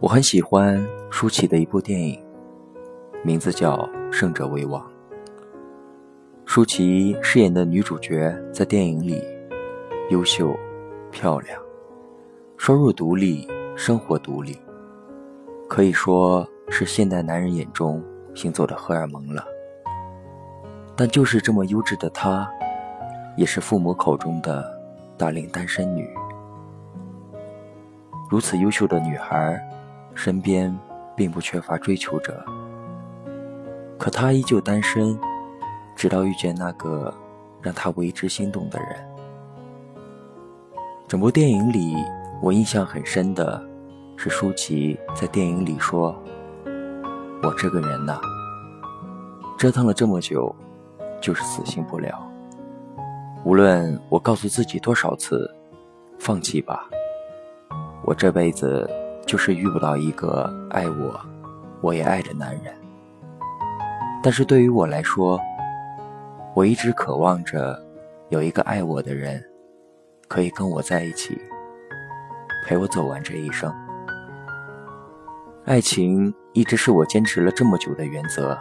我很喜欢舒淇的一部电影，名字叫《胜者为王》。舒淇饰演的女主角在电影里优秀、漂亮，收入独立，生活独立，可以说是现代男人眼中行走的荷尔蒙了。但就是这么优质的她，也是父母口中的大龄单身女。如此优秀的女孩。身边并不缺乏追求者，可他依旧单身，直到遇见那个让他为之心动的人。整部电影里，我印象很深的是舒淇在电影里说：“我这个人呐，折腾了这么久，就是死心不了。无论我告诉自己多少次，放弃吧，我这辈子。”就是遇不到一个爱我，我也爱的男人。但是对于我来说，我一直渴望着有一个爱我的人，可以跟我在一起，陪我走完这一生。爱情一直是我坚持了这么久的原则，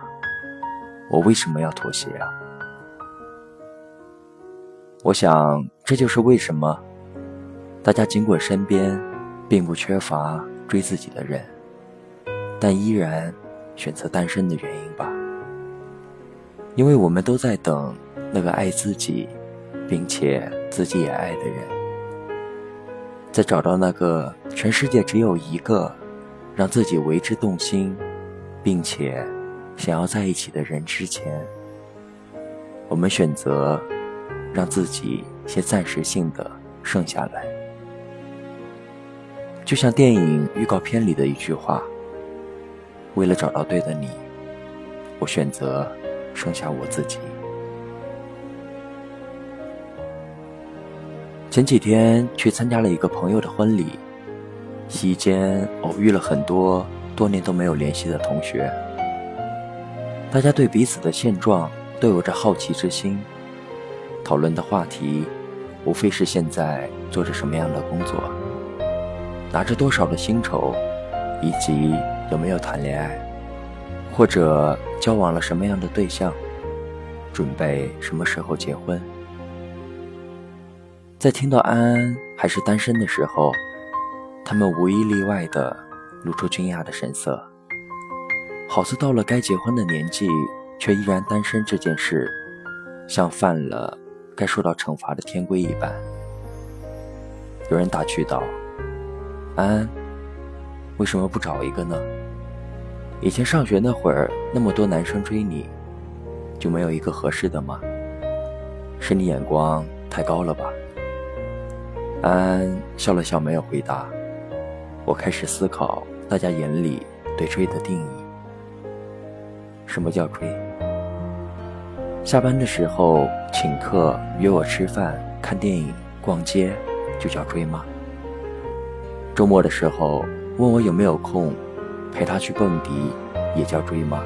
我为什么要妥协啊？我想这就是为什么大家尽管身边并不缺乏。追自己的人，但依然选择单身的原因吧。因为我们都在等那个爱自己，并且自己也爱的人，在找到那个全世界只有一个让自己为之动心，并且想要在一起的人之前，我们选择让自己先暂时性的剩下来。就像电影预告片里的一句话：“为了找到对的你，我选择剩下我自己。”前几天去参加了一个朋友的婚礼，席间偶遇了很多多年都没有联系的同学，大家对彼此的现状都有着好奇之心，讨论的话题无非是现在做着什么样的工作。拿着多少的薪酬，以及有没有谈恋爱，或者交往了什么样的对象，准备什么时候结婚？在听到安安还是单身的时候，他们无一例外的露出惊讶的神色，好似到了该结婚的年纪却依然单身这件事，像犯了该受到惩罚的天规一般。有人打趣道。安，为什么不找一个呢？以前上学那会儿，那么多男生追你，就没有一个合适的吗？是你眼光太高了吧？安安笑了笑，没有回答。我开始思考大家眼里对追的定义。什么叫追？下班的时候请客约我吃饭、看电影、逛街，就叫追吗？周末的时候问我有没有空陪他去蹦迪，也叫追吗？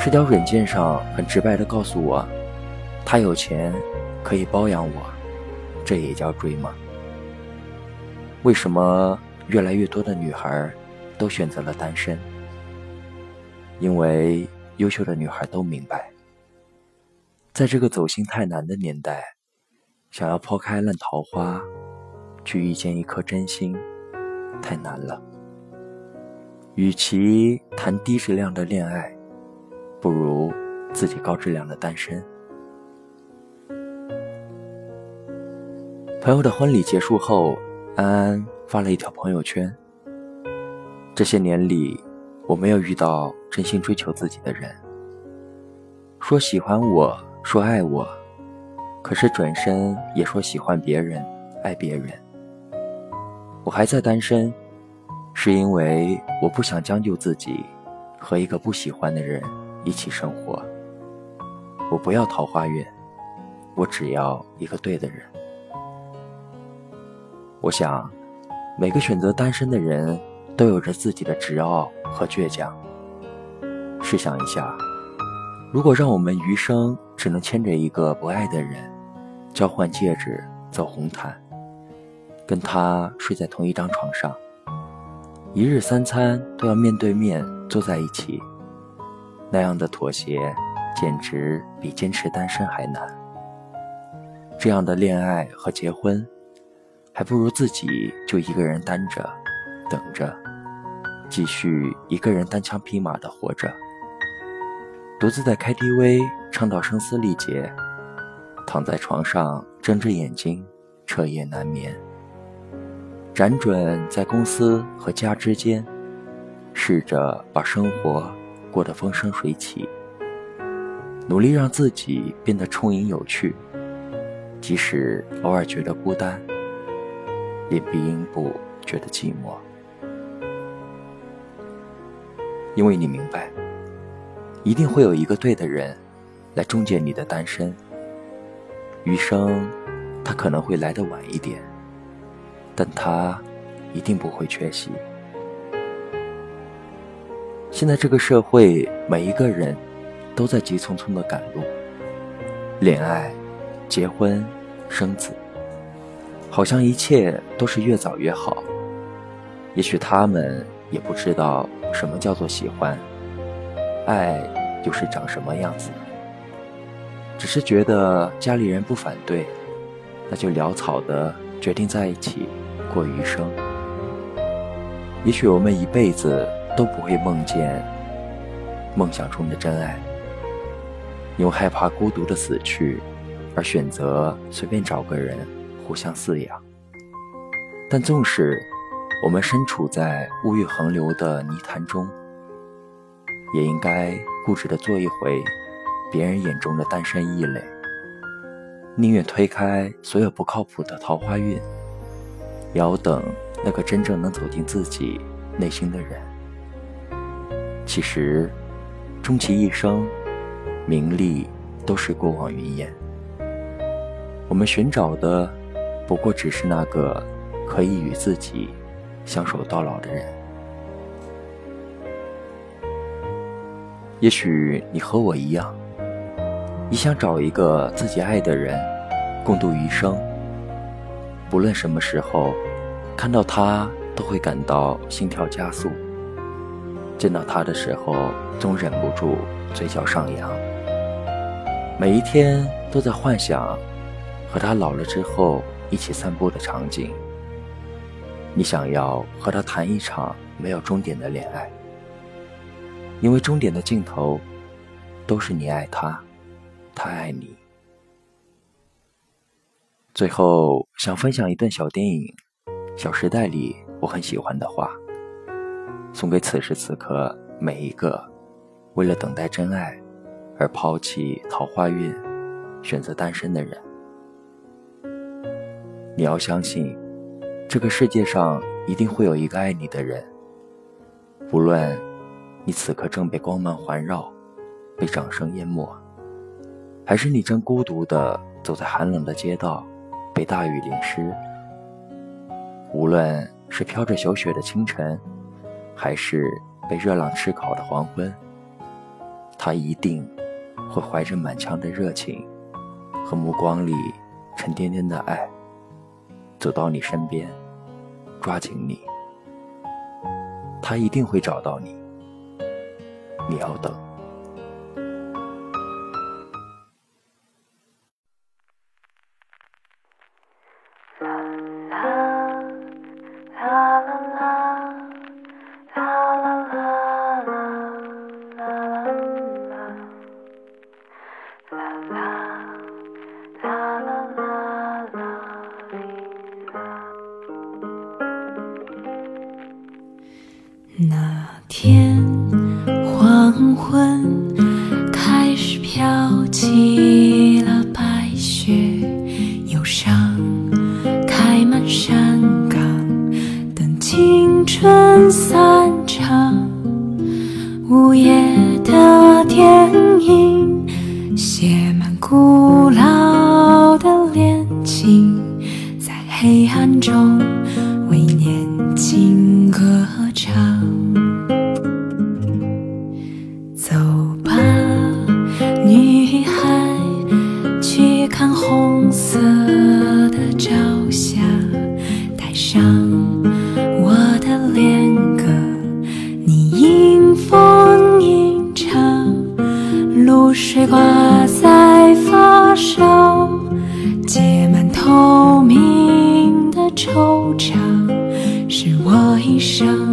社交软件上很直白的告诉我，他有钱可以包养我，这也叫追吗？为什么越来越多的女孩都选择了单身？因为优秀的女孩都明白，在这个走心太难的年代，想要抛开烂桃花。去遇见一颗真心，太难了。与其谈低质量的恋爱，不如自己高质量的单身。朋友的婚礼结束后，安安发了一条朋友圈：这些年里，我没有遇到真心追求自己的人。说喜欢我，说爱我，可是转身也说喜欢别人，爱别人。我还在单身，是因为我不想将就自己，和一个不喜欢的人一起生活。我不要桃花运，我只要一个对的人。我想，每个选择单身的人都有着自己的执傲和倔强。试想一下，如果让我们余生只能牵着一个不爱的人，交换戒指，走红毯。跟他睡在同一张床上，一日三餐都要面对面坐在一起，那样的妥协简直比坚持单身还难。这样的恋爱和结婚，还不如自己就一个人单着，等着，继续一个人单枪匹马的活着，独自在 KTV 唱到声嘶力竭，躺在床上睁着眼睛，彻夜难眠。辗转在公司和家之间，试着把生活过得风生水起，努力让自己变得充盈有趣，即使偶尔觉得孤单，也并不觉得寂寞，因为你明白，一定会有一个对的人来终结你的单身，余生他可能会来得晚一点。但他一定不会缺席。现在这个社会，每一个人都在急匆匆的赶路，恋爱、结婚、生子，好像一切都是越早越好。也许他们也不知道什么叫做喜欢，爱又是长什么样子，只是觉得家里人不反对，那就潦草的决定在一起。过余生，也许我们一辈子都不会梦见梦想中的真爱，因为害怕孤独的死去，而选择随便找个人互相饲养。但纵使我们身处在物欲横流的泥潭中，也应该固执的做一回别人眼中的单身异类，宁愿推开所有不靠谱的桃花运。要等那个真正能走进自己内心的人。其实，终其一生，名利都是过往云烟。我们寻找的，不过只是那个可以与自己相守到老的人。也许你和我一样，你想找一个自己爱的人，共度余生。不论什么时候看到他，都会感到心跳加速。见到他的时候，总忍不住嘴角上扬。每一天都在幻想和他老了之后一起散步的场景。你想要和他谈一场没有终点的恋爱，因为终点的尽头都是你爱他，他爱你。最后想分享一段小电影《小时代》里我很喜欢的话，送给此时此刻每一个为了等待真爱而抛弃桃花运、选择单身的人。你要相信，这个世界上一定会有一个爱你的人，无论你此刻正被光芒环绕、被掌声淹没，还是你正孤独地走在寒冷的街道。被大雨淋湿，无论是飘着小雪的清晨，还是被热浪炙烤的黄昏，他一定会怀着满腔的热情和目光里沉甸甸的爱，走到你身边，抓紧你。他一定会找到你，你要等。想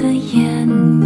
的眼。